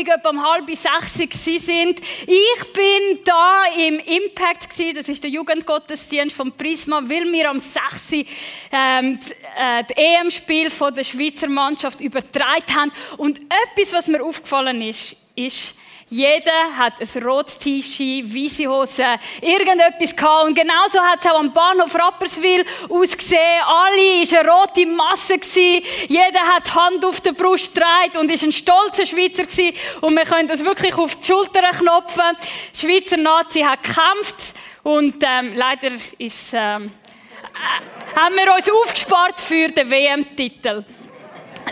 Freitagabend etwa um halb sechs sind. Ich bin da im Impact gewesen. Das ist der Jugendgottesdienst vom Prisma, weil wir am 6. Ähm, das EM-Spiel von der Schweizer Mannschaft übertragen haben. Und etwas, was mir aufgefallen ist, ist, jeder hat ein rotes T-Shirt, weiße Hose, irgendetwas gehabt. Und genauso hat es auch am Bahnhof Rapperswil ausgesehen. Alle war eine rote Masse gewesen. Jeder hat die Hand auf der Brust getragen und ist ein stolzer Schweizer gewesen. Und wir können das wirklich auf die Schultern knopfen. Die Schweizer Nazi hat gekämpft und ähm, leider ist, ähm, äh, haben wir uns aufgespart für den WM-Titel.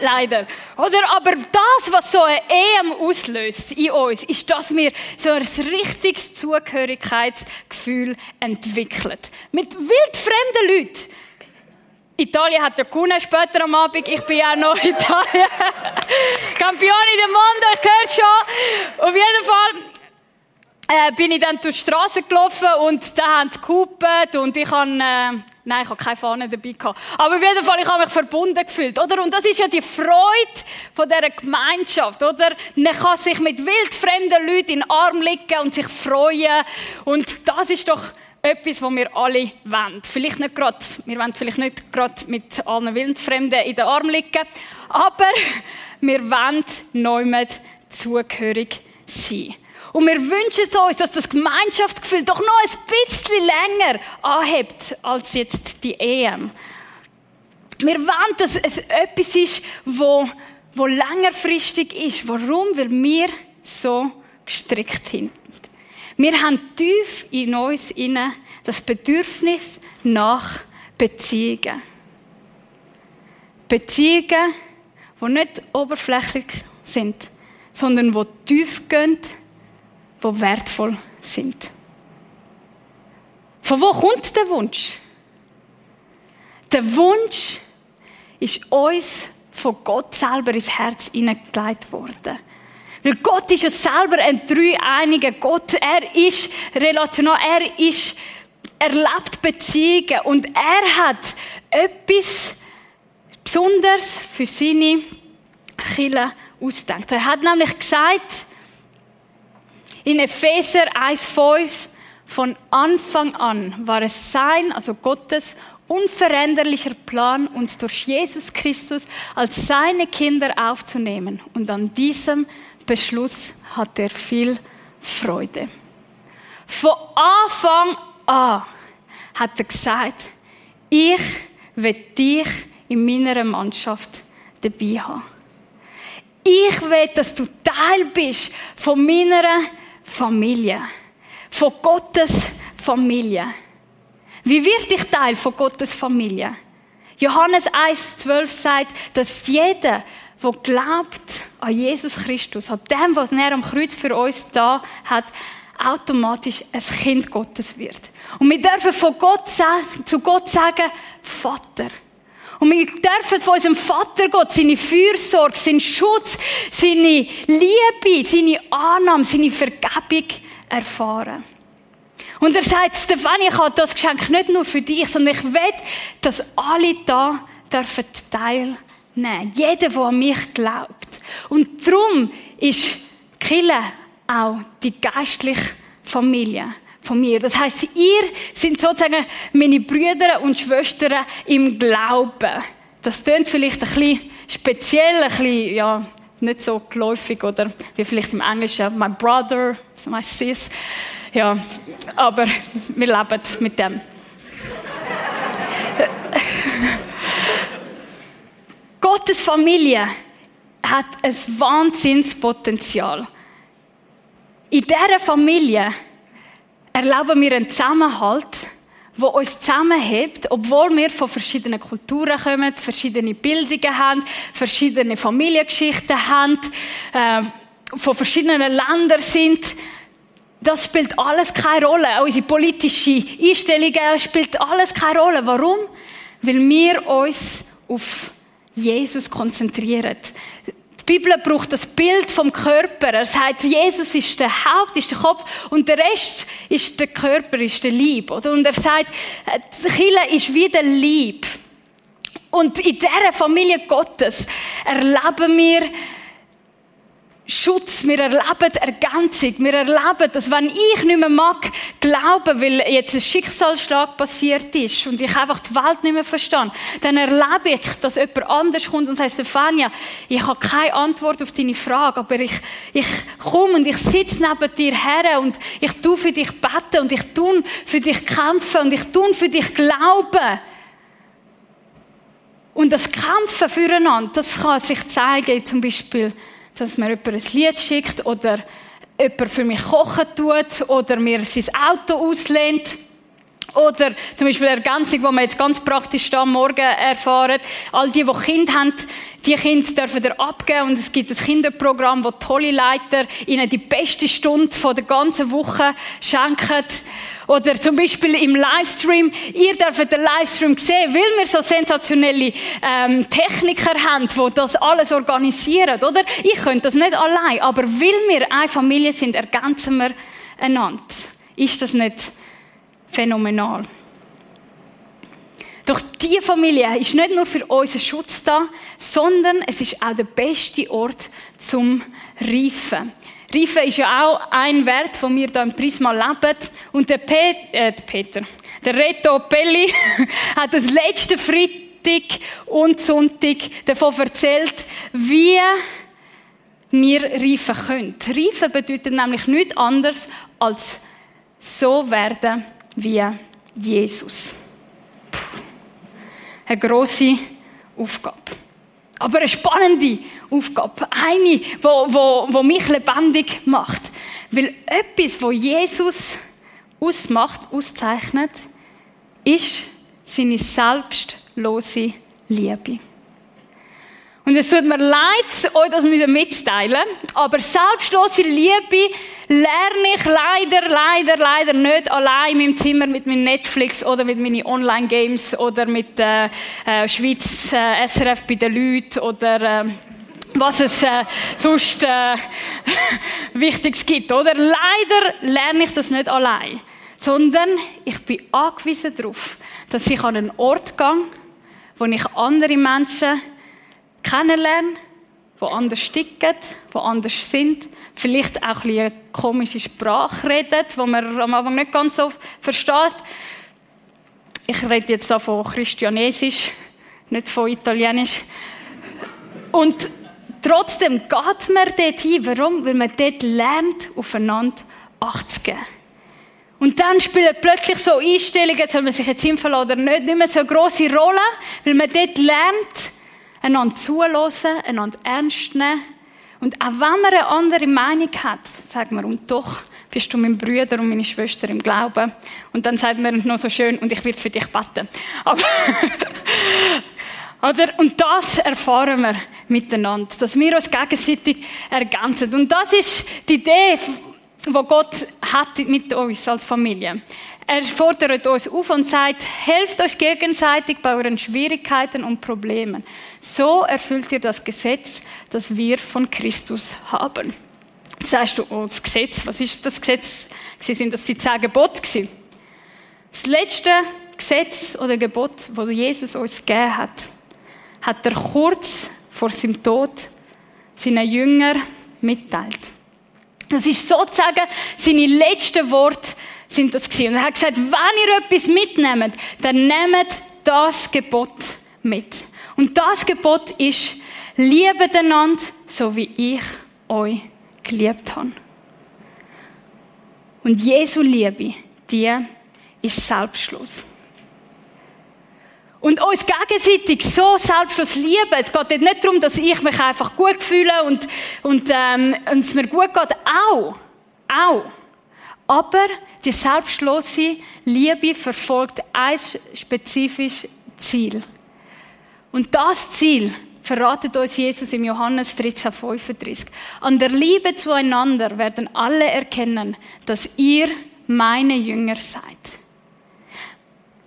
Leider. Oder? Aber das, was so eine EM auslöst in uns, ist, dass wir so ein richtiges Zugehörigkeitsgefühl entwickeln. Mit wildfremden Leuten. Italien hat ja gewonnen später am Abend. Ich bin ja noch in Italien. Campioni del Mondo, ich gehört schon. Auf jeden Fall äh, bin ich dann durch die Straße gelaufen und da haben sie gehupet und ich habe, äh, nein, ich habe keine Fahne dabei gehabt. Aber auf jeden Fall, ich habe mich verbunden gefühlt, oder? Und das ist ja die Freude von dieser Gemeinschaft, oder? Man kann sich mit wildfremden Leuten in den Arm legen und sich freuen. Und das ist doch etwas, was wir alle wollen. Vielleicht nicht gerade, wir wollen vielleicht nicht gerade mit allen Wildfremden in den Arm liegen, aber wir wollen niemand zugehörig sein. Und wir wünschen uns, dass das Gemeinschaftsgefühl doch noch ein bisschen länger anhebt als jetzt die EM. Wir wollen, dass es etwas ist, wo, wo längerfristig ist. Warum? Weil wir so gestrickt sind. Wir haben tief in uns inne das Bedürfnis nach Beziehungen. Beziehungen, die nicht oberflächlich sind, sondern die tief gehen die wertvoll sind. Von wo kommt der Wunsch? Der Wunsch ist uns von Gott selber ins Herz hineingelegt worden. Weil Gott ist ja selber ein dreieiniger Gott. Er ist relational, er ist, er Beziehungen und er hat etwas Besonderes für seine Kinder ausgedacht. Er hat nämlich gesagt, in Epheser 1,5 von Anfang an war es sein, also Gottes unveränderlicher Plan, uns durch Jesus Christus als seine Kinder aufzunehmen. Und an diesem Beschluss hat er viel Freude. Von Anfang an hat er gesagt, ich will dich in meiner Mannschaft dabei haben. Ich will, dass du Teil bist von meiner Familie. Von Gottes Familie. Wie wird ich Teil von Gottes Familie? Johannes 1,12 sagt, dass jeder, der glaubt an Jesus Christus, an dem, was er am Kreuz für uns da hat, automatisch ein Kind Gottes wird. Und wir dürfen von Gott zu Gott sagen, Vater. Und wir dürfen von unserem Vater Gott seine Fürsorge, seinen Schutz, seine Liebe, seine Annahme, seine Vergebung erfahren. Und er sagt, Stefanie, ich habe das Geschenk nicht nur für dich, sondern ich will, dass alle da dürfen teilnehmen. Jeder, der an mich glaubt. Und darum ist Kille auch die geistliche Familie von mir. Das heißt, ihr sind sozusagen meine Brüder und Schwestern im Glauben. Das klingt vielleicht ein bisschen speziell, ein bisschen, ja, nicht so geläufig oder wie vielleicht im Englischen my brother, my sis. Ja, aber wir leben mit dem. Gottes Familie hat ein Wahnsinnspotenzial. In dieser Familie erlauben wir einen Zusammenhalt, der uns zusammenhält, obwohl wir von verschiedenen Kulturen kommen, verschiedene Bildungen haben, verschiedene Familiengeschichten haben, äh, von verschiedenen Ländern sind. Das spielt alles keine Rolle. Auch unsere politische Einstellungen spielt alles keine Rolle. Warum? Weil wir uns auf Jesus konzentrieren. Bibel braucht das Bild vom Körper. Er sagt, Jesus ist der Haupt, ist der Kopf und der Rest ist der Körper, ist der Lieb. Oder? Und er sagt, die Kirche ist wie der Lieb. Und in dieser Familie Gottes erleben wir Schutz, wir erleben Ergänzung, wir erleben, dass wenn ich nicht mehr mag glauben, weil jetzt ein Schicksalsschlag passiert ist und ich einfach die Welt nicht mehr verstehe, dann erlebe ich, dass jemand anders kommt und sagt, Stefania, ich habe keine Antwort auf deine Frage, aber ich, ich komme und ich sitze neben dir her und ich tue für dich beten und ich tue für dich kämpfen und ich tue für dich glauben. Und das Kämpfen füreinander, das kann sich zeigen, zum Beispiel, dass mir jemand ein Lied schickt oder jemand für mich kochen tut oder mir sein Auto auslehnt. Oder zum Beispiel Ergänzung, die wir jetzt ganz praktisch am Morgen erfahren. All die, die Kinder haben, die Kinder dürfen ihr abgeben. Und es gibt ein Kinderprogramm, wo tolle Leiter ihnen die beste Stunde der ganzen Woche schenken. Oder zum Beispiel im Livestream. Ihr dürft den Livestream sehen, weil wir so sensationelle ähm, Techniker haben, die das alles organisieren, oder? Ich könnte das nicht allein, aber weil wir eine Familie sind, ergänzen wir einander. Ist das nicht phänomenal? Doch diese Familie ist nicht nur für unseren Schutz da, sondern es ist auch der beste Ort zum Reifen. Reifen ist ja auch ein Wert, den wir hier im Prisma leben. Und der, Pet, äh, der Peter, der Reto Pelli hat das letzte Freitag und Sonntag davon erzählt, wie wir reifen können. Reifen bedeutet nämlich nichts anderes als so werden wie Jesus. Puh. Eine grosse Aufgabe. Aber eine spannende Aufgabe. Eine, wo, wo mich lebendig macht. Weil etwas, wo Jesus ausmacht, auszeichnet, ist seine selbstlose Liebe. Und es tut mir leid, euch das mitzuteilen, aber selbstlose Liebe lerne ich leider, leider, leider nicht allein in meinem Zimmer mit meinem Netflix oder mit meinen Online-Games oder mit äh, äh, Schweiz äh, SRF bei den Leuten oder äh, was es äh, sonst äh, Wichtiges gibt, oder? Leider lerne ich das nicht allein, sondern ich bin angewiesen darauf, dass ich an einen Ort gehe, wo ich andere Menschen kennenlernen, die anders ticken, die anders sind, vielleicht auch ein eine komische Sprache reden, die man am Anfang nicht ganz so versteht. Ich rede jetzt da von Christianesisch, nicht von Italienisch. Und trotzdem geht man dort hin. Warum? Weil man dort lernt, aufeinander Acht zu geben. Und dann spielen plötzlich so Einstellungen, soll man sich jetzt impfen oder nicht, nicht mehr so eine grosse Rolle, weil man dort lernt, einander zuhören, einander ernst nehmen. Und auch wenn man eine andere Meinung hat, sagt man, und doch bist du mein Bruder und meine Schwester im Glauben. Und dann sagt man noch so schön, und ich werde für dich beten. Aber Oder? Und das erfahren wir miteinander, dass wir uns gegenseitig ergänzen. Und das ist die Idee, die Gott hat mit uns als Familie. Er fordert uns auf und sagt, helft euch gegenseitig bei euren Schwierigkeiten und Problemen. So erfüllt ihr das Gesetz, das wir von Christus haben. Jetzt sagst du, oh, das Gesetz, was ist das Gesetz? Sie sind das die zehn Gebote. Das letzte Gesetz oder Gebot, das Jesus uns gegeben hat, hat er kurz vor seinem Tod seinen Jüngern mitteilt. Das ist sozusagen seine letzten Worte sind das gewesen. Und er hat gesagt, wenn ihr etwas mitnehmt, dann nehmt das Gebot mit. Und das Gebot ist, liebet einander, so wie ich euch geliebt habe. Und Jesu Liebe, die ist selbstlos. Und uns gegenseitig so selbstlos lieben. Es geht nicht darum, dass ich mich einfach gut fühle und, und, ähm, und es mir gut geht. Auch. Auch. Aber die selbstlose Liebe verfolgt ein spezifisches Ziel. Und das Ziel verratet uns Jesus im Johannes 13, 35. An der Liebe zueinander werden alle erkennen, dass ihr meine Jünger seid.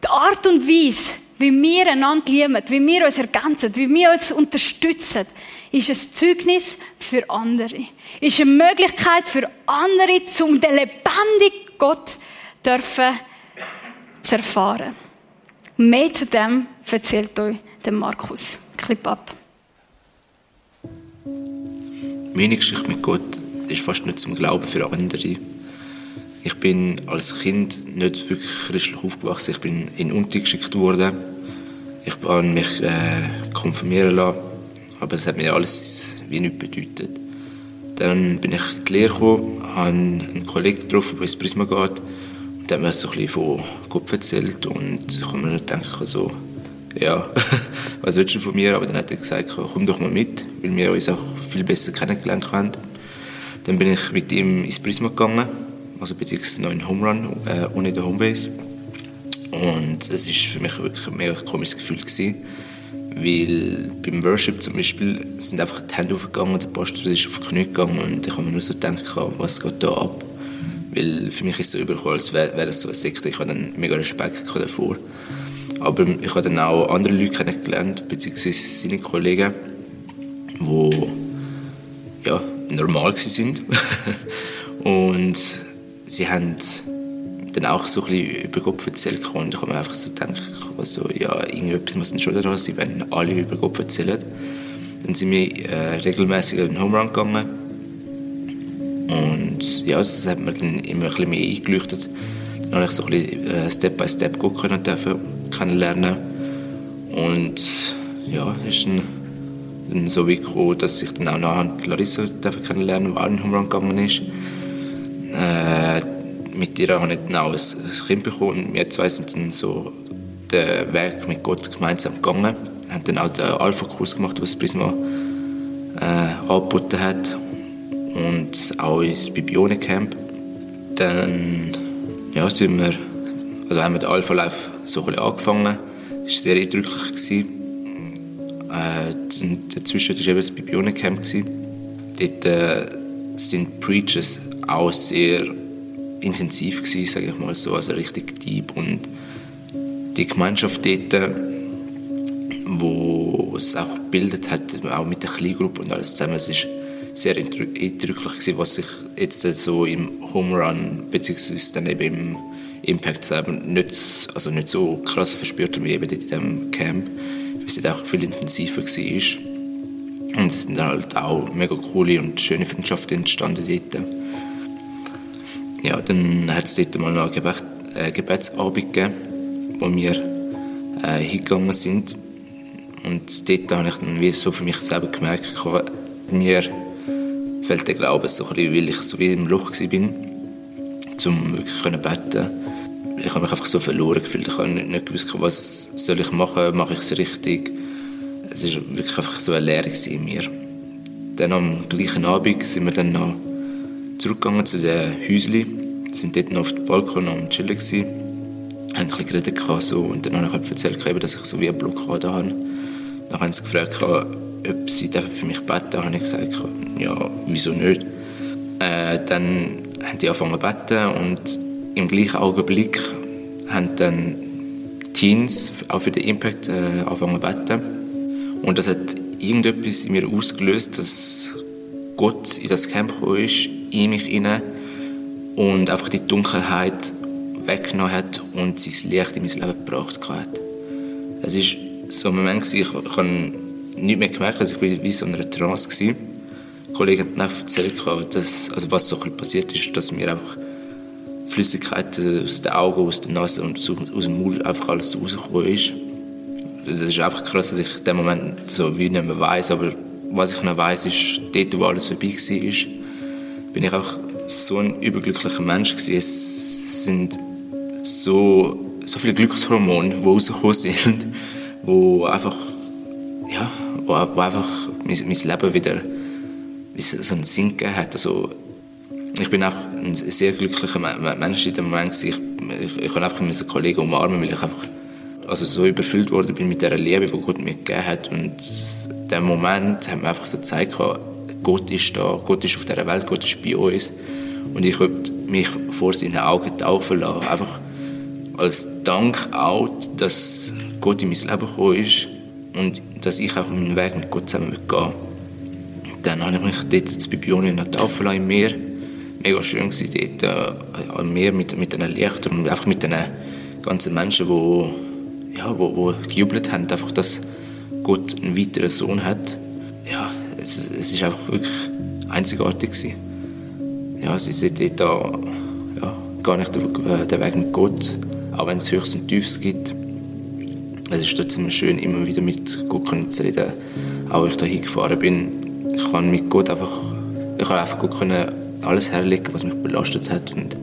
Die Art und Weise, wie wir einander lieben, wie wir uns ergänzen, wie wir uns unterstützen, ist ein Zeugnis für andere. Ist eine Möglichkeit für andere, um den lebendigen Gott zu erfahren. Mehr zu dem erzählt euch Markus. Clip ab. Meine Geschichte mit Gott ist fast nicht zum Glauben für andere. Ich bin als Kind nicht wirklich christlich aufgewachsen. Ich bin in Unti geschickt worden. Ich habe mich äh, konfirmieren lassen, aber es hat mir alles wie nichts bedeutet. Dann bin ich in die Lehre gekommen, habe einen Kollegen getroffen, der ins Prisma geht. Und der hat mir so ein bisschen von Gott erzählt und ich habe mir nur gedacht, so, ja, was willst du von mir? Aber dann hat er gesagt, komm doch mal mit, weil wir uns auch viel besser kennengelernt haben. Dann bin ich mit ihm ins Prisma gegangen, also beziehungsweise noch in Home Run, äh, ohne den Homebase. Und es war für mich wirklich ein mega komisches Gefühl gewesen, weil beim Worship zum Beispiel sind einfach die Hände aufgegangen, der Pastor ist auf die Knie gegangen und ich habe mir nur so gedacht, was geht da ab? Weil für mich ist es so übergekommen, als wäre wär das so eine Sekte. Ich hatte dann mega Respekt davor. Aber ich habe dann auch andere Leute kennengelernt, beziehungsweise seine Kollegen, die ja, normal waren. und sie haben dann auch so ein bisschen über Gott erzählt und ich habe mir einfach so gedacht, also, ja, irgendetwas muss dann schon daran sein, wenn alle über Gott erzählen. Dann sind wir äh, regelmäßig in den Home Run gegangen und ja, das hat mir dann immer ein bisschen mehr eingeleuchtet. Dann habe ich so ein bisschen äh, Step by Step Gott können dürfen, kennenlernen und ja, ist dann, dann so wie gekommen, dass ich dann auch nachher Larissa kennenlernen, die auch in den Home Run gegangen ist. Äh, mit ihr habe ich dann auch ein Kind bekommen und wir zwei sind dann so den Weg mit Gott gemeinsam gegangen. Wir haben dann auch den Alpha-Kurs gemacht, was Prisma äh, angeboten hat und auch ins Bibione-Camp. Dann ja, sind wir, also haben wir den Alpha Life so ein bisschen angefangen. Es war sehr eindrücklich. Gewesen. Äh, dazwischen war eben das Bibione-Camp. Dort äh, sind Preachers auch sehr intensiv gewesen, sage ich mal so, also richtig deep und die Gemeinschaft dort, wo es auch gebildet hat, auch mit der Kleingruppe und alles zusammen, es ist sehr eindrücklich gewesen, was ich jetzt so im Home Run beziehungsweise dann eben im Impact selber nicht, also nicht so krass verspürt wie eben in diesem Camp, weil es auch viel intensiver war. Und es sind halt auch mega coole und schöne Freundschaften entstanden dort. Ja, dann hat es dort mal noch Gebet, äh, Gebetsabend gegeben, wo wir äh, hingegangen sind. Und dort habe ich dann wie so für mich selber gemerkt, mir fällt der Glaube so ein bisschen, weil ich so wie im Loch war, um wirklich zu beten. Ich habe mich einfach so verloren gefühlt. Ich habe nicht, nicht gewusst, was soll ich machen, mache ich es richtig. Es war wirklich einfach so eine Lehre in mir. Dann am gleichen Abend sind wir dann noch zurückgegangen zu den Häuschen. Sind dort noch auf dem Balkon am Chillen gewesen. Haben ein bisschen geredet so, und dann habe ich halt erzählt, dass ich so wie eine Blockade habe. Dann haben sie gefragt, ob sie für mich beten dürfen. habe ich gesagt, ja, wieso nicht. Äh, dann haben die angefangen zu beten und im gleichen Augenblick haben dann Teens auch für den Impact äh, angefangen zu beten. Und das hat irgendetwas in mir ausgelöst, dass Gott in das Camp gekommen ist, in mich hinein und einfach die Dunkelheit weggenommen hat und sein Licht in mein Leben gebracht hat. Es ist so ein Moment, ich, ich habe nicht mehr gemerkt, dass ich wie so in einer Trance war. Die Kollegen haben erzählt, dass, also was so passiert ist, dass mir einfach Flüssigkeit aus den Augen, aus der Nase und aus dem Mund einfach alles rausgekommen ist. Es ist einfach krass, dass ich in dem Moment so wie nicht mehr weiss, aber was ich noch weiss, ist, dort, wo alles vorbei war, bin ich auch so ein überglücklicher Mensch gewesen. Es sind so, so viele Glückshormone, die rausgekommen sind, wo einfach, ja, wo, wo einfach mein, mein Leben wieder so einen Sinn gegeben hat. Also, ich bin auch ein sehr glücklicher Mensch in dem Moment. Ich, ich, ich kann einfach meine Kollegen umarmen, weil ich einfach also so überfüllt worden bin mit der Liebe, die Gott mir gegeben hat. Und der Moment hat mir einfach so gezeigt, Gott ist da, Gott ist auf dieser Welt, Gott ist bei uns. Und ich möchte mich vor seinen Augen taufen lassen. Einfach als Dank auch, dass Gott in mein Leben gekommen ist und dass ich auch meinen Weg mit Gott zusammen gehen Dann habe ich mich dort zu Bibione taufen lassen im Meer. Mega schön war dort äh, am Meer mit, mit den Lichtern und einfach mit den ganzen Menschen, die ja, wo, wo gejubelt haben, einfach, dass, Gott einen weiteren Sohn hat. Ja, es, es ist einfach wirklich einzigartig gewesen. Ja, sie sind da, ja, gar nicht der, der Weg mit Gott, auch wenn es Höchst und Tiefs gibt. Es ist trotzdem schön, immer wieder mit Gott zu reden. Auch wenn ich da hingefahren bin, ich kann mit Gott einfach, ich kann einfach Gott können alles herlegen, was mich belastet hat und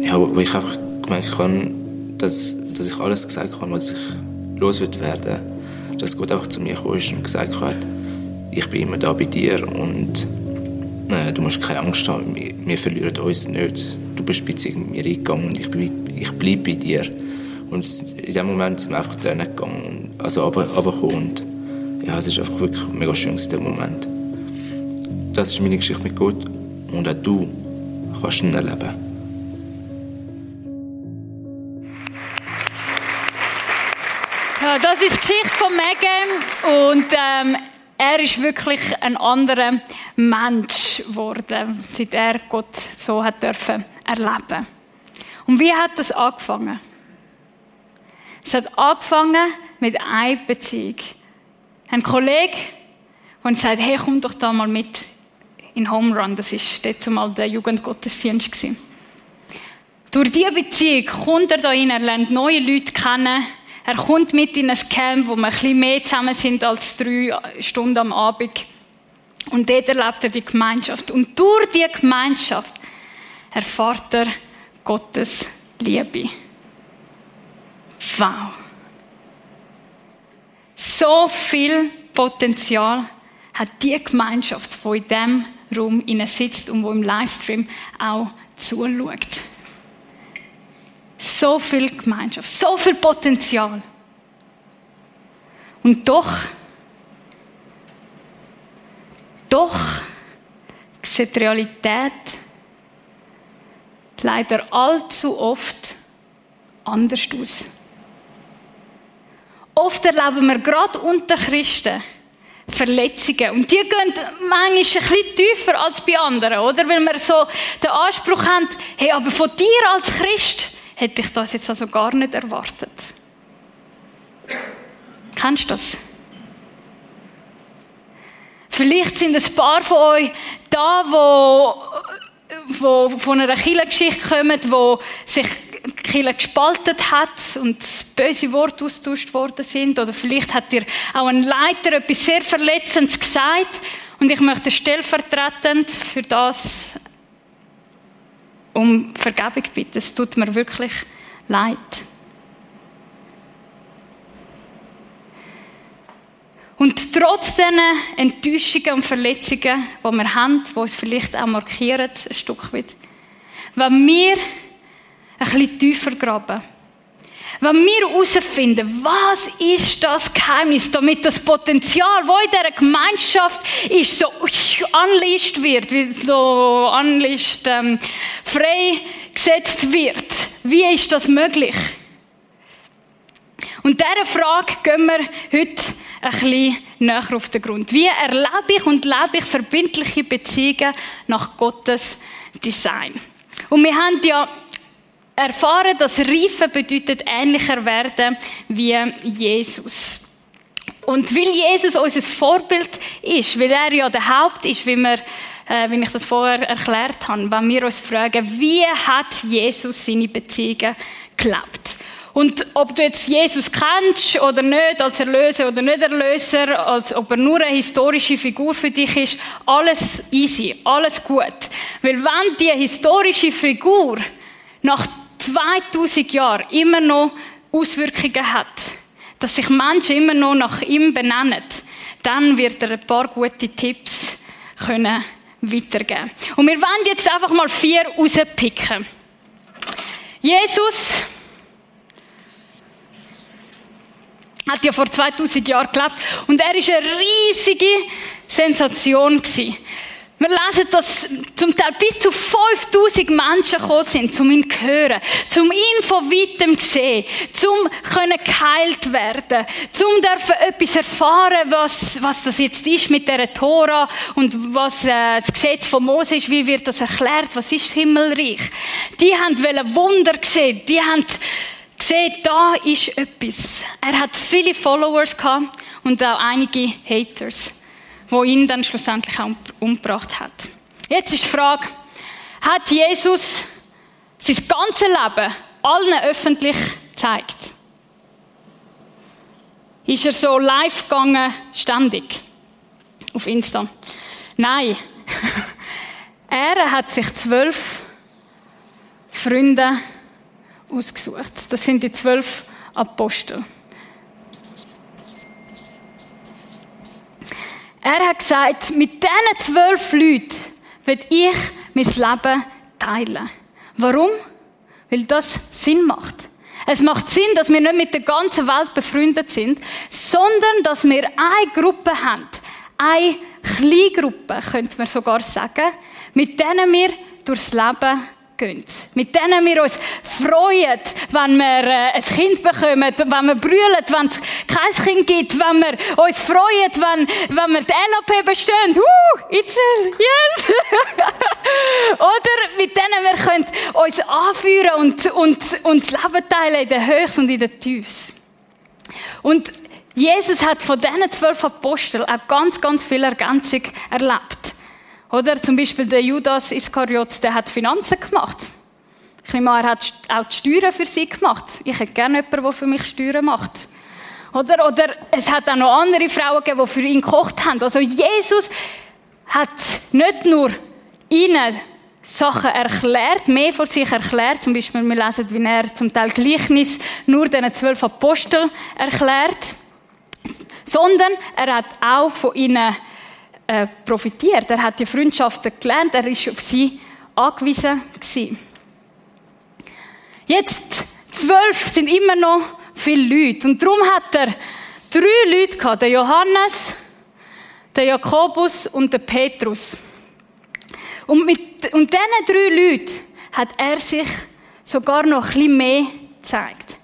ja, wo ich einfach gemerkt habe, dass, dass ich alles gesagt habe, was ich los wird werden, dass Gott einfach zu mir gekommen ist und gesagt hat, ich bin immer da bei dir und äh, du musst keine Angst haben, wir, wir, verlieren uns nicht. Du bist mit mir eingegangen und ich, ich bleibe bei dir. Und in dem Moment sind wir einfach drinnen gegangen, also runtergekommen und ja, es ist einfach wirklich mega schön in dem Moment. Das ist meine Geschichte mit Gott und auch du kannst ihn erleben. Das ist die Geschichte von Megan und ähm, er ist wirklich ein anderer Mensch geworden, seit er Gott so hat dürfen erleben. Und wie hat das angefangen? Es hat angefangen mit einer Beziehung. Ein Kollege, der sagt, hey, komm doch da mal mit in Home Run. Das war dort zumal der Jugendgottesdienst. Durch diese Beziehung kommt er da rein, er lernt neue Leute kennen, er kommt mit in ein Camp, wo wir ein bisschen mehr zusammen sind als drei Stunden am Abend. Und dort erlebt er die Gemeinschaft. Und durch diese Gemeinschaft erfahrt er Gottes Liebe. Wow. So viel Potenzial hat die Gemeinschaft, die in diesem Raum sitzt und wo im Livestream auch zuschaut so viel Gemeinschaft, so viel Potenzial. Und doch, doch sieht die Realität leider allzu oft anders aus. Oft erleben wir gerade unter Christen Verletzungen. Und die gehen manchmal ein bisschen tiefer als bei anderen, oder? Weil wir so den Anspruch haben, hey, aber von dir als Christ hätte ich das jetzt also gar nicht erwartet. Kennst du das? Vielleicht sind ein paar von euch da, wo, wo von einer Kirchengeschichte kommen, wo sich Kirche gespalten hat und böse Worte austauscht worden sind. Oder vielleicht hat dir auch ein Leiter etwas sehr Verletzendes gesagt. Und ich möchte stellvertretend für das um Vergebung bitten. Es tut mir wirklich leid. Und trotz diesen Enttäuschungen und Verletzungen, die wir haben, die uns vielleicht auch markieren, ein Stück weit, wenn wir ein bisschen tiefer graben, wenn wir herausfinden, was ist das Geheimnis, damit das Potenzial, das in dieser Gemeinschaft ist, so unleashed wird, so unleashed, ähm, freigesetzt wird. Wie ist das möglich? Und dieser Frage gehen wir heute ein bisschen näher auf den Grund. Wie erlebe ich und lebe ich verbindliche Beziehungen nach Gottes Design? Und wir haben ja erfahren, dass Reife bedeutet ähnlicher werden wie Jesus. Und weil Jesus unser Vorbild ist, weil er ja der Haupt ist, wie, wir, äh, wie ich das vorher erklärt habe, wenn wir uns fragen, wie hat Jesus seine Beziehungen gelebt? Und ob du jetzt Jesus kennst oder nicht, als Erlöser oder nicht Erlöser, als ob er nur eine historische Figur für dich ist, alles easy, alles gut. Weil wenn die historische Figur nach 2000 Jahren immer noch Auswirkungen hat, dass sich Menschen immer noch nach ihm benennen, dann wird er ein paar gute Tipps können weitergeben. Und wir wollen jetzt einfach mal vier rauspicken. Jesus hat ja vor 2000 Jahren gelebt und er ist eine riesige Sensation gewesen. Wir lesen, dass zum Teil bis zu 5000 Menschen gekommen sind, zum ihn zu hören, zum ihn von weitem zu sehen, zum können geheilt werden, dürfen etwas erfahren, was, was das jetzt ist mit der Tora und was äh, das Gesetz von Mose ist, wie wird das erklärt, was ist Himmelreich. Die haben Wunder gesehen, die haben gesehen, da ist etwas. Er hat viele Followers gehabt und auch einige Haters, wo ihn dann schlussendlich auch umgebracht hat. Jetzt ist die Frage, hat Jesus sein ganzes Leben allen öffentlich gezeigt? Ist er so live gegangen, ständig? Auf Insta? Nein. er hat sich zwölf Freunde ausgesucht. Das sind die zwölf Apostel. Er hat gesagt, mit diesen zwölf Leuten will ich mein Leben teilen. Warum? Weil das Sinn macht. Es macht Sinn, dass wir nicht mit der ganzen Welt befreundet sind, sondern dass wir eine Gruppe haben. Eine Kleingruppe, könnte man sogar sagen, mit denen wir durchs Leben gehen. Mit denen wir uns freuen, wenn wir äh, ein Kind bekommen, wenn wir brüllen, wenn es kein Kind gibt, wenn wir uns freuen, wenn, wenn wir die LAP bestehen. Uh, Itzel, yes! Oder mit denen wir können uns anführen und, und, und das Leben teilen in den Höchst und in den Tiefs. Und Jesus hat von diesen zwölf Aposteln auch ganz, ganz viel Ergänzung erlebt. Oder zum Beispiel der Judas Iskariot, der hat Finanzen gemacht. Ich nehme an, er hat auch die Steuern für sie gemacht. Ich hätte gerne jemanden, der für mich Steuern macht. Oder, oder es hat auch noch andere Frauen gegeben, die für ihn gekocht haben. Also Jesus hat nicht nur ihnen Sachen erklärt, mehr von sich erklärt. Zum Beispiel, wir lesen, wie er zum Teil Gleichnis nur den zwölf Aposteln erklärt. Sondern er hat auch von ihnen äh, profitiert. Er hat die Freundschaften gelernt, er ist auf sie angewiesen gewesen. Jetzt, zwölf sind immer noch viele Leute. Und darum hat er drei Leute gehabt. Den Johannes, den Jakobus und den Petrus. Und mit und diesen drei Leuten hat er sich sogar noch ein bisschen mehr gezeigt.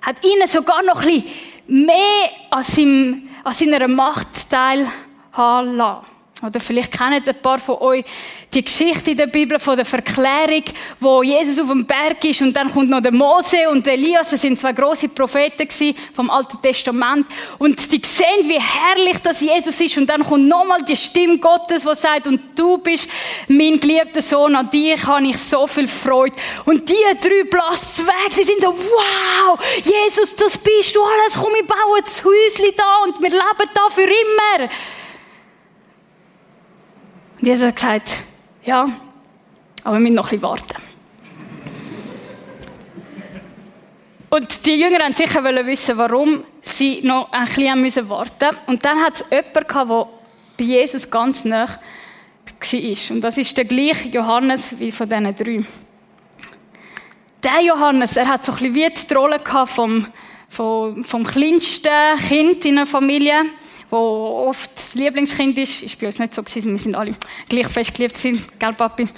Hat ihnen sogar noch ein bisschen mehr an, seinem, an seiner Macht teilhaben lassen. Oder vielleicht kennen ein paar von euch die Geschichte in der Bibel von der Verklärung, wo Jesus auf dem Berg ist und dann kommt noch der Mose und Elias, das sind zwei große Propheten vom Alten Testament und die sehen, wie herrlich das Jesus ist und dann kommt nochmal die Stimme Gottes, die sagt, und du bist mein geliebter Sohn, an dich habe ich so viel Freude. Und die drei blassen weg, die sind so, wow, Jesus, das bist du alles, komm, wir bauen das Häuschen da und wir leben da für immer. Und Jesus hat gesagt, ja, aber wir müssen noch ein warten. Und die Jünger wollten sicher wissen, warum sie noch ein bisschen warten mussten. Und dann hat es jemanden der bei Jesus ganz nah war. Und das ist der gleiche Johannes wie von diesen drei. Der Johannes, er hat so ein bisschen wie die Rolle vom, vom, vom kleinsten Kind in einer Familie wo oft das Lieblingskind ist, ist bei uns nicht so gewesen. Wir sind alle gleich fest geliebt sind, gell, Papi?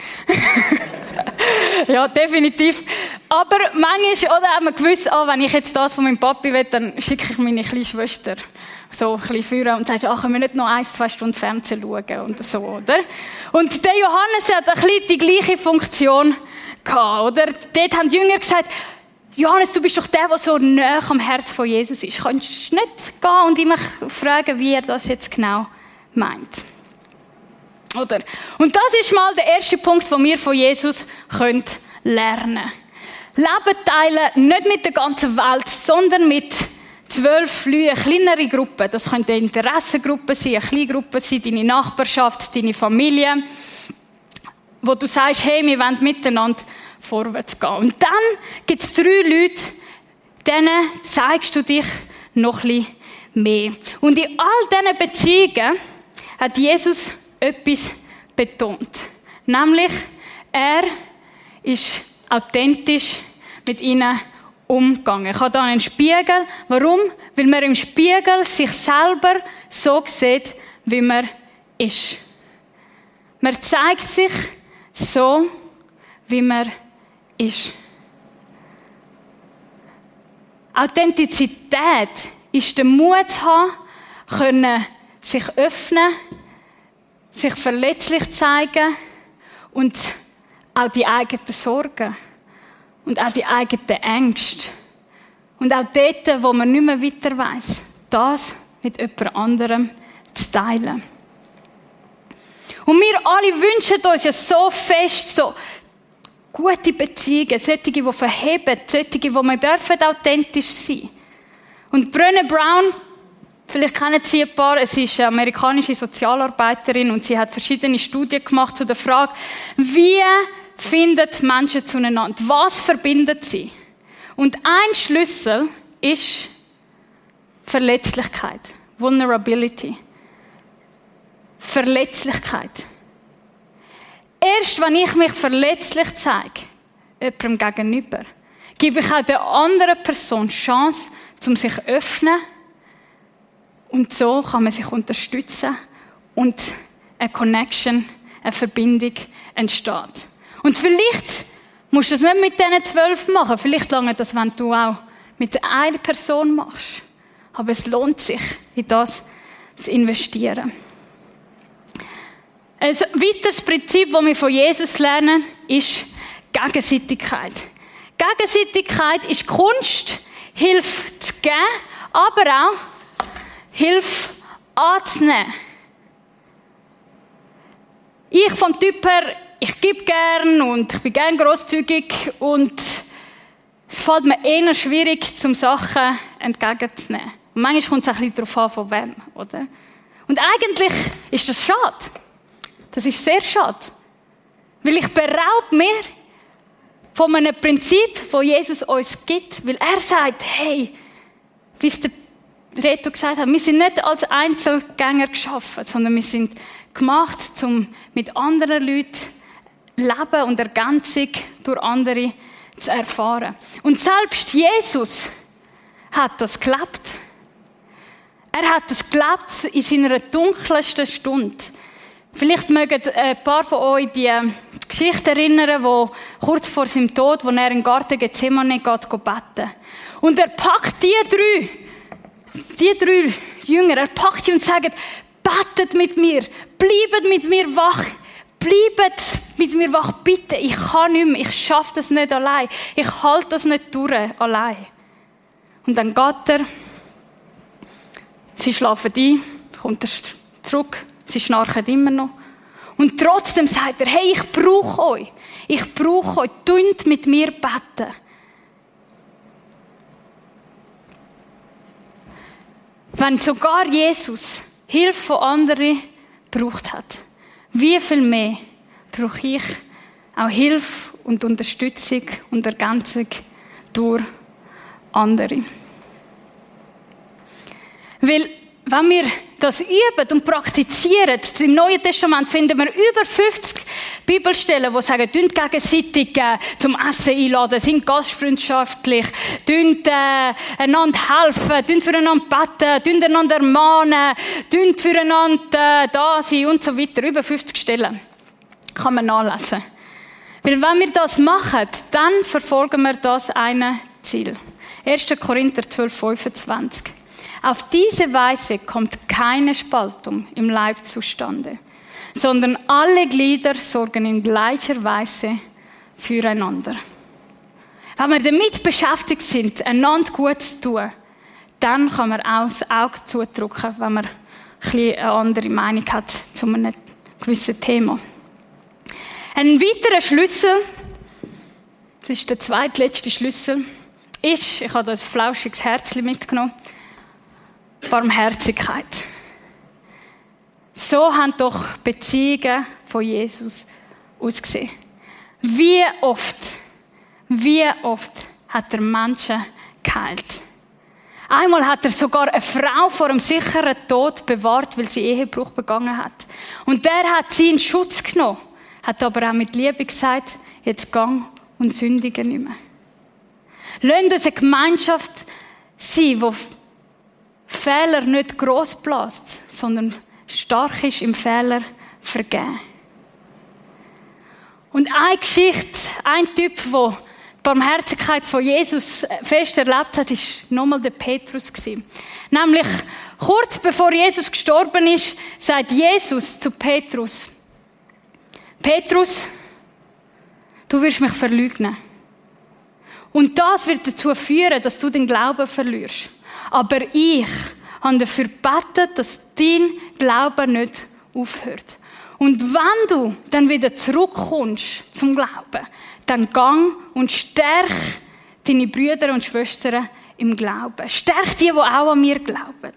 ja, definitiv. Aber manchmal, oder, haben wir gewusst, ah, wenn ich jetzt das von meinem Papi will, dann schicke ich meine kleine Schwester so ein bisschen führen und sage, ach, können wir nicht noch ein, zwei Stunden Fernsehen schauen und so, oder? Und der Johannes hat ein bisschen die gleiche Funktion gehabt, oder? Dort haben die Jünger gesagt, Johannes, du bist doch der, der so nah am Herz von Jesus ist. Kannst du nicht gehen und immer fragen, wie er das jetzt genau meint? Oder? Und das ist mal der erste Punkt, den wir von Jesus können lernen Leben teilen, nicht mit der ganzen Welt, sondern mit zwölf Leuten, kleinere Gruppen. Das könnte eine Interessengruppe sein, eine Kleingruppe sein, deine Nachbarschaft, deine Familie. Wo du sagst, hey, wir wollen miteinander vorwärts gehen. Und dann gibt es drei Leute, denen zeigst du dich noch ein mehr. Und in all diesen Beziehungen hat Jesus etwas betont. Nämlich, er ist authentisch mit ihnen umgegangen. Ich habe da einen Spiegel. Warum? Weil man im Spiegel sich selber so sieht, wie man ist. Man zeigt sich so, wie man ist. Authentizität ist der Mut zu haben, können sich öffnen, sich verletzlich zeigen und auch die eigenen Sorgen und auch die eigenen Ängste und auch dort, wo man nicht mehr weiter weiß, das mit jemand anderem zu teilen. Und wir alle wünschen uns ja so fest, so gute Beziehungen, solche, die verheben, solche, wo wir dürfen authentisch sein. Und Brené Brown, vielleicht kennen Sie ein paar, es ist eine amerikanische Sozialarbeiterin und sie hat verschiedene Studien gemacht zu der Frage, wie finden Menschen zueinander? Was verbindet sie? Und ein Schlüssel ist Verletzlichkeit, Vulnerability. Verletzlichkeit. Erst wenn ich mich verletzlich zeige, jemandem gegenüber, gebe ich auch der anderen Person Chance, um sich zu öffnen. Und so kann man sich unterstützen und eine Connection, eine Verbindung entsteht. Und vielleicht musst du das nicht mit diesen zwölf machen. Vielleicht lange das, wenn du auch mit einer Person machst. Aber es lohnt sich, in das zu investieren. Ein weiteres Prinzip, das wir von Jesus lernen, ist Gegenseitigkeit. Gegenseitigkeit ist Kunst, Hilfe zu geben, aber auch Hilfe anzunehmen. Ich vom Typ her, ich gebe gern und ich bin gern großzügig und es fällt mir eher schwierig, zum Sachen entgegenzunehmen. Und manchmal kommt es ein bisschen darauf an, von wem, oder? Und eigentlich ist das schade. Das ist sehr schade. Weil ich beraube mir von einem Prinzip, das Jesus uns gibt. Weil er sagt, hey, wie es der Reto gesagt hat, wir sind nicht als Einzelgänger geschaffen, sondern wir sind gemacht, um mit anderen Leuten Leben und Ergänzung durch andere zu erfahren. Und selbst Jesus hat das gelebt. Er hat das gelebt in seiner dunkelsten Stunde. Vielleicht mögen ein paar von euch die Geschichte erinnern, wo kurz vor seinem Tod, wo er im Garten Gethsemane geht, geht beten. Und er packt die drei, die drei Jünger, er packt sie und sagt, betet mit mir, bleibt mit mir wach, bleibt mit mir wach, bitte, ich kann nicht mehr, ich schaffe das nicht allein, ich halte das nicht durch allein. Und dann geht er, sie schlafen ein, kommt er zurück, Sie schnarchen immer noch. Und trotzdem sagt er, hey, ich brauche euch. Ich brauche euch. Tünt mit mir beten. Wenn sogar Jesus Hilfe von anderen gebraucht hat, wie viel mehr brauche ich auch Hilfe und Unterstützung und Ergänzung durch andere. Weil, wenn wir das üben und praktizieren, im Neuen Testament finden wir über 50 Bibelstellen, die sagen, tünt gegenseitig äh, zum Essen einladen, sind gastfreundschaftlich, tünt äh, einander helfen, tünt füreinander beten, tünt einander ermahnen, tünt füreinander äh, da sein und so weiter. Über 50 Stellen. Kann man nachlesen. Weil wenn wir das machen, dann verfolgen wir das eine Ziel. 1. Korinther 12, 25. Auf diese Weise kommt keine Spaltung im Leib zustande, sondern alle Glieder sorgen in gleicher Weise füreinander. Wenn wir damit beschäftigt sind, einander gut zu tun, dann kann man auch das Auge zudrücken, wenn man ein eine andere Meinung hat zu einem gewissen Thema. Ein weiterer Schlüssel, das ist der zweitletzte Schlüssel, ist, ich habe da ein flauschiges Herzchen mitgenommen, Barmherzigkeit. So haben doch Beziehungen von Jesus ausgesehen. Wie oft, wie oft hat er Menschen geheilt. Einmal hat er sogar eine Frau vor einem sicheren Tod bewahrt, weil sie Ehebruch begangen hat. Und der hat sie in Schutz genommen, hat aber auch mit Liebe gesagt, jetzt gang und sündige nicht mehr. Lasst uns eine Gemeinschaft sein, die Fehler nicht gross bläst, sondern stark ist im Fehler vergeben. Und eine Geschichte, ein Typ, der die Barmherzigkeit von Jesus fest erlebt hat, ist nochmal der Petrus Nämlich kurz bevor Jesus gestorben ist, sagt Jesus zu Petrus: Petrus, du wirst mich verleugnen. Und das wird dazu führen, dass du den Glauben verlierst. Aber ich haben dafür gebetet, dass dein Glaube nicht aufhört. Und wenn du dann wieder zurückkommst zum Glauben, dann gang und stärk deine Brüder und Schwestern im Glauben. Stärk die, die auch an mir glauben.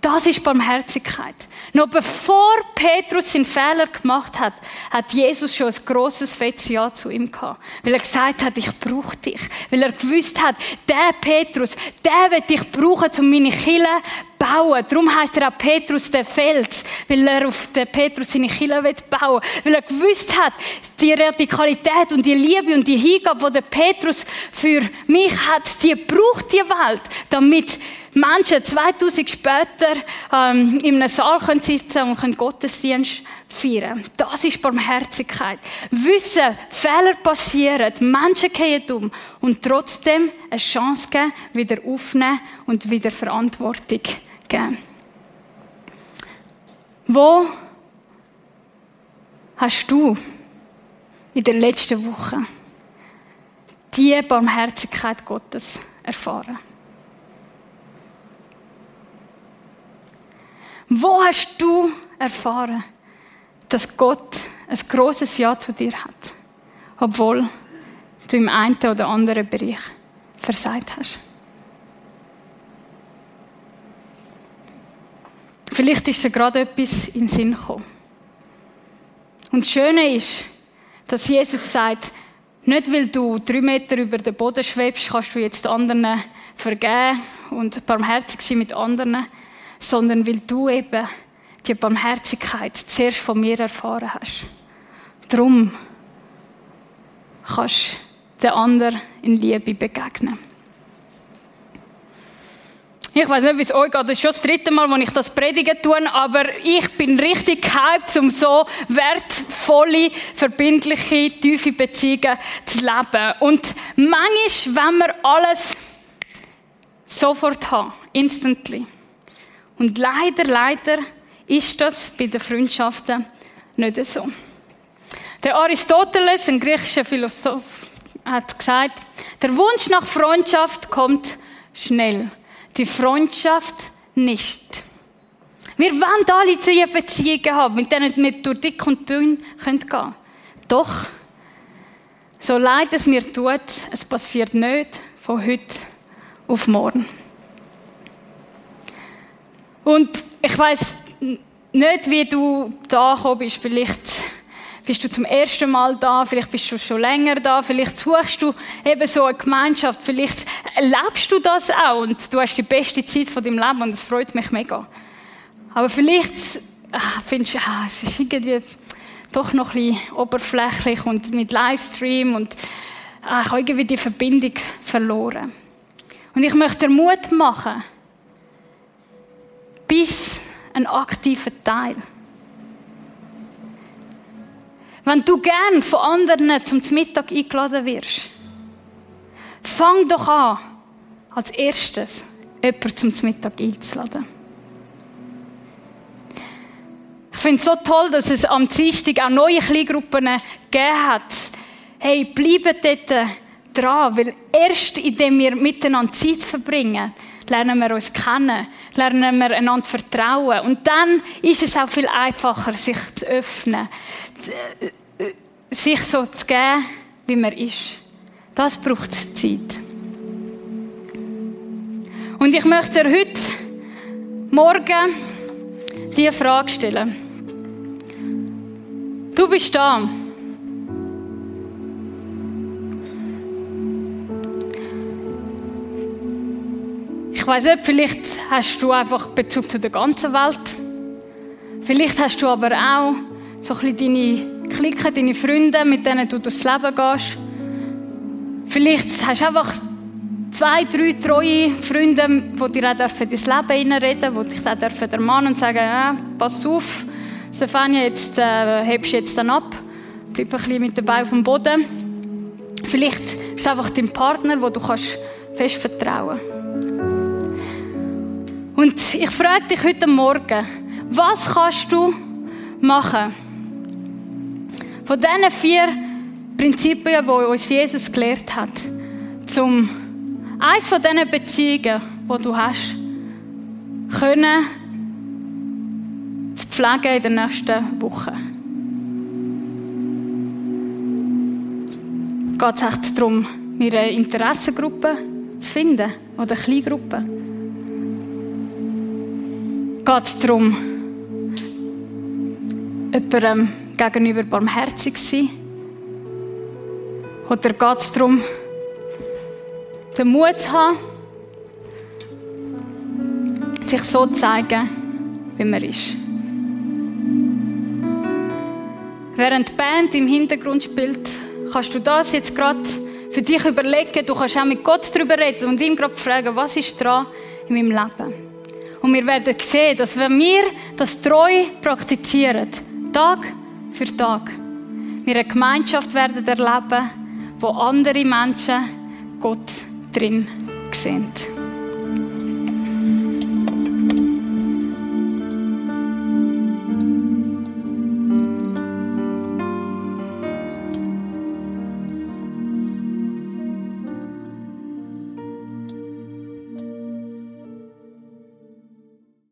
Das ist Barmherzigkeit. Noch bevor Petrus seinen Fehler gemacht hat, hat Jesus schon ein grosses fettes Ja zu ihm gehabt. Weil er gesagt hat, ich brauche dich. Weil er gewusst hat, der Petrus, der wird dich brauchen, um meine Kille bauen. Darum heißt er auch Petrus der Fels, weil er auf den Petrus seine Kille bauen will. Weil er gewusst hat, die Radikalität und die Liebe und die Hingabe, die der Petrus für mich hat, die braucht die Welt, damit Menschen 2000 später ähm, in einem Saal können sitzen und können Gottesdienst feiern. Das ist Barmherzigkeit. Wissen, Fehler passieren, Menschen gehen um und trotzdem eine Chance geben, wieder aufnehmen und wieder Verantwortung geben. Wo hast du in der letzten Woche die Barmherzigkeit Gottes erfahren? Wo hast du erfahren, dass Gott ein großes Ja zu dir hat, obwohl du im einen oder anderen Bereich versagt hast? Vielleicht ist dir gerade etwas in den Sinn gekommen. Und das Schöne ist, dass Jesus sagt, nicht weil du drei Meter über den Boden schwebst, kannst du jetzt anderen vergeben und barmherzig sein mit anderen, sondern weil du eben die Barmherzigkeit zuerst von mir erfahren hast. Drum kannst du den anderen in Liebe begegnen. Ich weiß nicht, wie es euch geht. Das ist schon das dritte Mal, wo ich das predigen tue, aber ich bin richtig gehypt, um so wertvolle, verbindliche, tiefe Beziehungen zu leben. Und manchmal, wenn wir alles sofort haben, instantly, und leider, leider ist das bei den Freundschaften nicht so. Der Aristoteles, ein griechischer Philosoph, hat gesagt, der Wunsch nach Freundschaft kommt schnell, die Freundschaft nicht. Wir wollen alle drei Beziehungen haben, mit denen wir durch dick und dünn gehen können. Doch, so leid es mir tut, es passiert nicht von heute auf morgen. Und ich weiß nicht, wie du da gekommen bist. Vielleicht bist du zum ersten Mal da, vielleicht bist du schon länger da, vielleicht suchst du eben so eine Gemeinschaft, vielleicht erlebst du das auch und du hast die beste Zeit von deinem Leben und das freut mich mega. Aber vielleicht ach, findest du, ah, es ist irgendwie doch noch ein bisschen oberflächlich und mit Livestream und ah, ich habe irgendwie die Verbindung verloren. Und ich möchte dir Mut machen, bis ein aktiver Teil. Wenn du gern von anderen zum Mittag eingeladen wirst, fang doch an, als erstes jemanden zum Mittag einzuladen. Ich finde es so toll, dass es am Dienstag auch neue Kleingruppen gegeben hat. Hey, bleibt dort dran, weil erst indem wir miteinander Zeit verbringen, lernen wir uns kennen, lernen wir einander vertrauen. Und dann ist es auch viel einfacher, sich zu öffnen, sich so zu geben, wie man ist. Das braucht Zeit. Und ich möchte dir heute Morgen diese Frage stellen. Du bist da. weiß nicht, vielleicht hast du einfach Bezug zu der ganzen Welt. Vielleicht hast du aber auch so ein bisschen deine Clique, deine Freunde, mit denen du durchs Leben gehst. Vielleicht hast du einfach zwei, drei treue Freunde, die dir auch ins Leben hineinreden dürfen, die dich auch dürfen ermahnen und sagen, ja, pass auf, Stefania, jetzt äh, hebst du jetzt dann ab, bleib ein bisschen mit dabei auf dem Boden. Vielleicht ist es einfach dein Partner, wo du kannst fest vertrauen kannst. Und ich frage dich heute Morgen, was kannst du machen? Von diesen vier Prinzipien, die uns Jesus gelehrt hat, zum eins von diesen Beziehungen, die du hast, können zu pflegen in den nächsten Wochen. Geht es echt darum, mir eine Interessengruppe zu finden oder eine Kleingruppe? Geht darum, jemandem gegenüber barmherzig zu sein? Oder geht es darum, den Mut zu haben, sich so zu zeigen, wie man ist? Während die Band im Hintergrund spielt, kannst du das jetzt gerade für dich überlegen. Du kannst auch mit Gott darüber reden und ihm gerade fragen, was ist dran in meinem Leben. Und wir werden sehen, dass wenn wir das treu praktizieren, Tag für Tag, wir eine Gemeinschaft werden erleben, wo andere Menschen Gott drin sehen.